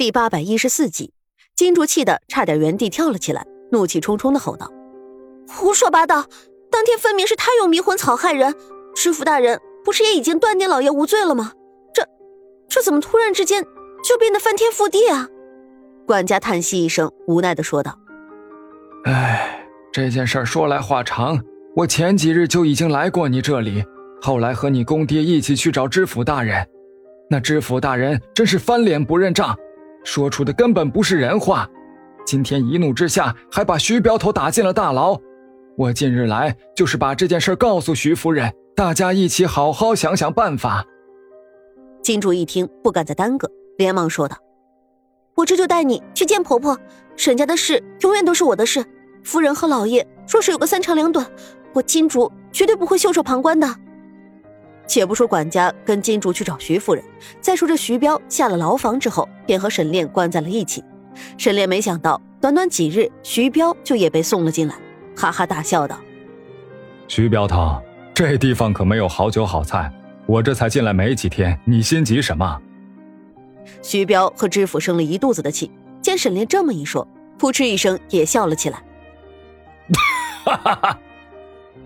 第八百一十四集，金竹气得差点原地跳了起来，怒气冲冲的吼道：“胡说八道！当天分明是他用迷魂草害人，知府大人不是也已经断定老爷无罪了吗？这，这怎么突然之间就变得翻天覆地啊？”管家叹息一声，无奈的说道：“哎，这件事说来话长。我前几日就已经来过你这里，后来和你公爹一起去找知府大人，那知府大人真是翻脸不认账。”说出的根本不是人话，今天一怒之下还把徐镖头打进了大牢。我近日来就是把这件事告诉徐夫人，大家一起好好想想办法。金主一听不敢再耽搁，连忙说道：“我这就带你去见婆婆。沈家的事永远都是我的事，夫人和老爷若是有个三长两短，我金主绝对不会袖手旁观的。”且不说管家跟金主去找徐夫人，再说这徐彪下了牢房之后，便和沈炼关在了一起。沈炼没想到，短短几日，徐彪就也被送了进来，哈哈大笑道：“徐彪头，这地方可没有好酒好菜，我这才进来没几天，你心急什么？”徐彪和知府生了一肚子的气，见沈炼这么一说，扑哧一声也笑了起来：“哈哈哈，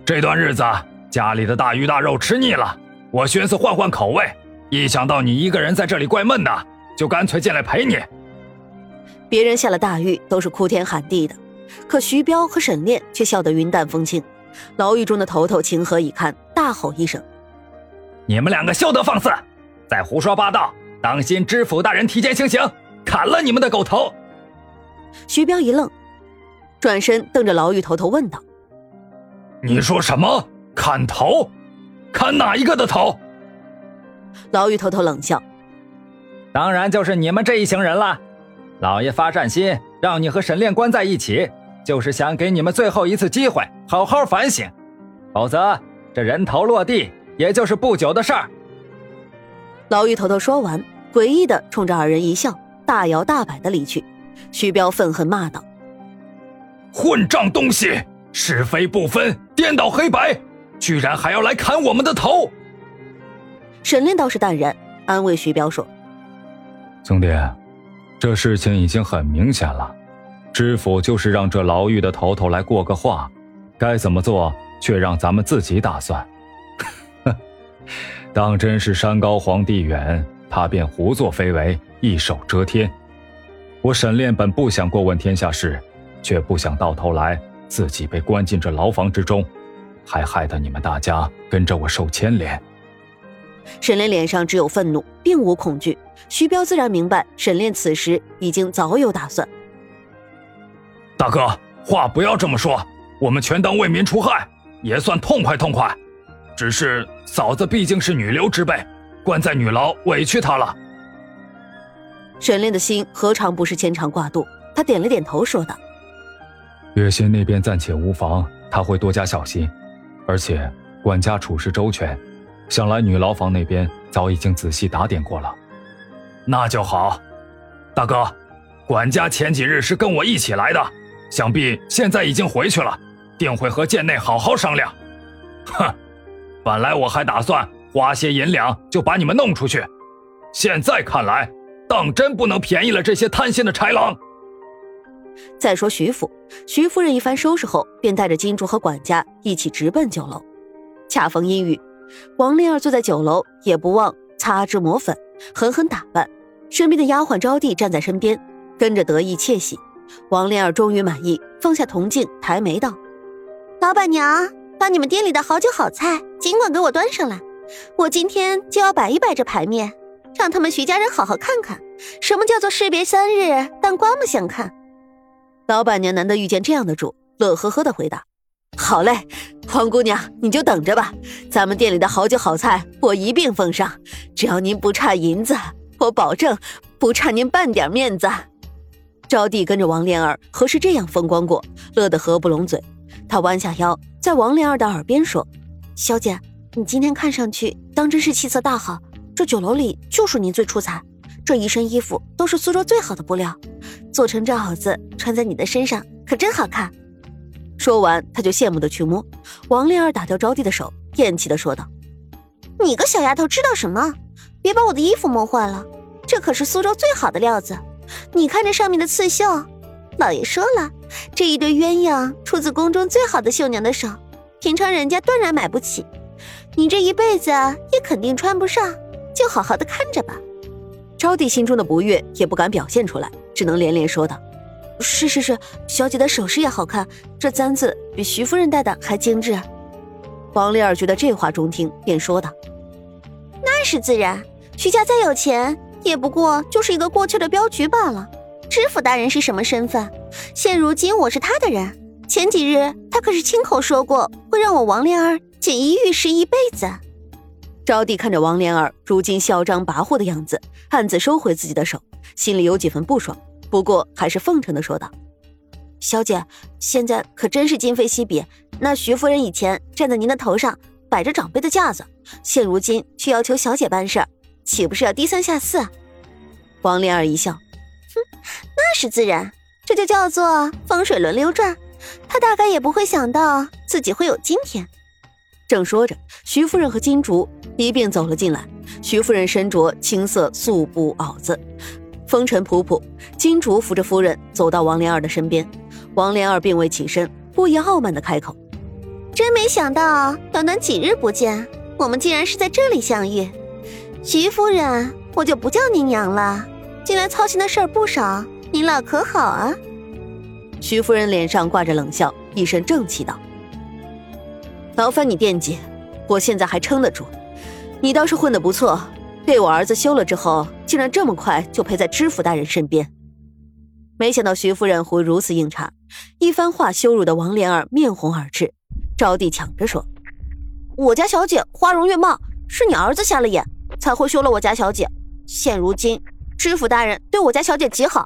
这段日子家里的大鱼大肉吃腻了。”我寻思换换口味，一想到你一个人在这里怪闷的，就干脆进来陪你。别人下了大狱都是哭天喊地的，可徐彪和沈炼却笑得云淡风轻。牢狱中的头头情何以堪，大吼一声：“你们两个休得放肆，再胡说八道，当心知府大人提前行刑，砍了你们的狗头！”徐彪一愣，转身瞪着牢狱头头问道：“你说什么？砍头？”砍哪一个的头？牢狱头头冷笑：“当然就是你们这一行人了。老爷发善心，让你和沈炼关在一起，就是想给你们最后一次机会，好好反省。否则，这人头落地，也就是不久的事儿。”牢狱头头说完，诡异的冲着二人一笑，大摇大摆的离去。徐彪愤恨骂道：“混账东西，是非不分，颠倒黑白！”居然还要来砍我们的头！沈炼倒是淡然，安慰徐彪说：“兄弟，这事情已经很明显了，知府就是让这牢狱的头头来过个话，该怎么做却让咱们自己打算。当真是山高皇帝远，他便胡作非为，一手遮天。我沈炼本不想过问天下事，却不想到头来自己被关进这牢房之中。”还害得你们大家跟着我受牵连。沈炼脸上只有愤怒，并无恐惧。徐彪自然明白，沈炼此时已经早有打算。大哥，话不要这么说，我们全当为民除害，也算痛快痛快。只是嫂子毕竟是女流之辈，关在女牢委屈她了。沈炼的心何尝不是牵肠挂肚？他点了点头，说道：“月心那边暂且无妨，他会多加小心。”而且管家处事周全，想来女牢房那边早已经仔细打点过了。那就好，大哥，管家前几日是跟我一起来的，想必现在已经回去了，定会和贱内好好商量。哼，本来我还打算花些银两就把你们弄出去，现在看来，当真不能便宜了这些贪心的豺狼。再说徐府，徐夫人一番收拾后，便带着金珠和管家一起直奔酒楼。恰逢阴雨，王莲儿坐在酒楼，也不忘擦脂抹粉，狠狠打扮。身边的丫鬟招娣站在身边，跟着得意窃喜。王莲儿终于满意，放下铜镜，抬眉道：“老板娘，把你们店里的好酒好菜尽管给我端上来，我今天就要摆一摆这牌面，让他们徐家人好好看看，什么叫做士别三日，但刮目相看。”老板娘难得遇见这样的主，乐呵呵的回答：“好嘞，黄姑娘，你就等着吧。咱们店里的好酒好菜，我一并奉上。只要您不差银子，我保证不差您半点面子。”招娣跟着王莲儿何时这样风光过，乐得合不拢嘴。她弯下腰，在王莲儿的耳边说：“小姐，你今天看上去当真是气色大好，这酒楼里就属您最出彩。”这一身衣服都是苏州最好的布料，做成这袄子穿在你的身上可真好看。说完，他就羡慕的去摸。王莲儿打掉招娣的手，厌弃的说道：“你个小丫头知道什么？别把我的衣服摸坏了，这可是苏州最好的料子，你看这上面的刺绣，老爷说了，这一对鸳鸯出自宫中最好的绣娘的手，平常人家断然买不起。你这一辈子也肯定穿不上，就好好的看着吧。招娣心中的不悦也不敢表现出来，只能连连说道：“是是是，小姐的首饰也好看，这簪子比徐夫人戴的还精致。”王莲儿觉得这话中听，便说道：“那是自然，徐家再有钱，也不过就是一个过气的镖局罢了。知府大人是什么身份？现如今我是他的人，前几日他可是亲口说过，会让我王莲儿。”锦衣玉食一辈子。招娣看着王莲儿如今嚣张跋扈的样子，暗自收回自己的手，心里有几分不爽，不过还是奉承的说道：“小姐，现在可真是今非昔比。那徐夫人以前站在您的头上，摆着长辈的架子，现如今却要求小姐办事，岂不是要低三下四？”王莲儿一笑：“哼，那是自然，这就叫做风水轮流转。她大概也不会想到自己会有今天。”正说着，徐夫人和金竹一并走了进来。徐夫人身着青色素布袄子，风尘仆仆。金竹扶着夫人走到王莲儿的身边，王莲儿并未起身，故意傲慢的开口：“真没想到，短短几日不见，我们竟然是在这里相遇。徐夫人，我就不叫您娘了。近来操心的事儿不少，您老可好啊？”徐夫人脸上挂着冷笑，一身正气道。劳烦你惦记，我现在还撑得住。你倒是混得不错，被我儿子休了之后，竟然这么快就陪在知府大人身边。没想到徐夫人会如此硬茬，一番话羞辱的王莲儿面红耳赤。招娣抢着说：“我家小姐花容月貌，是你儿子瞎了眼，才会休了我家小姐。现如今知府大人对我家小姐极好，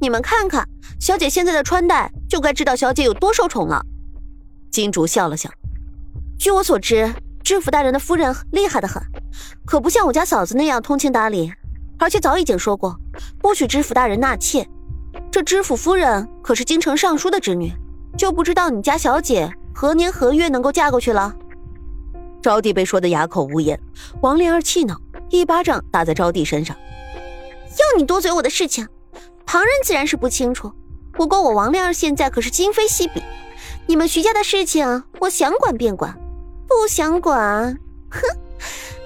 你们看看小姐现在的穿戴，就该知道小姐有多受宠了。”金主笑了笑。据我所知，知府大人的夫人厉害的很，可不像我家嫂子那样通情达理，而且早已经说过，不许知府大人纳妾。这知府夫人可是京城尚书的侄女，就不知道你家小姐何年何月能够嫁过去了。招娣被说的哑口无言，王莲儿气恼，一巴掌打在招娣身上。要你多嘴我的事情，旁人自然是不清楚，不过我王莲儿现在可是今非昔比，你们徐家的事情，我想管便管。不想管，哼！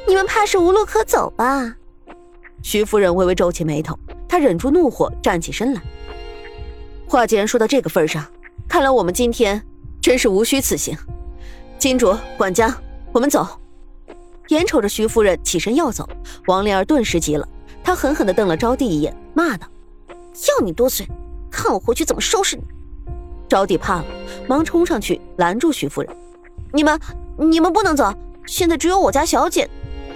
你们怕是无路可走吧？徐夫人微微皱起眉头，她忍住怒火，站起身来。话既然说到这个份上，看来我们今天真是无需此行。金主管家，我们走。眼瞅着徐夫人起身要走，王莲儿顿时急了，她狠狠地瞪了招娣一眼，骂道：“要你多嘴，看我回去怎么收拾你！”招娣怕了，忙冲上去拦住徐夫人：“你们。”你们不能走，现在只有我家小姐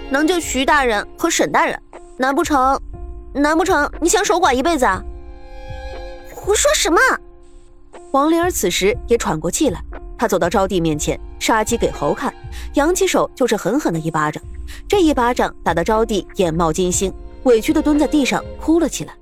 能救徐大人和沈大人，难不成，难不成你想守寡一辈子啊？胡说什么！王灵儿此时也喘过气来，她走到招娣面前，杀鸡给猴看，扬起手就是狠狠的一巴掌。这一巴掌打得招娣眼冒金星，委屈的蹲在地上哭了起来。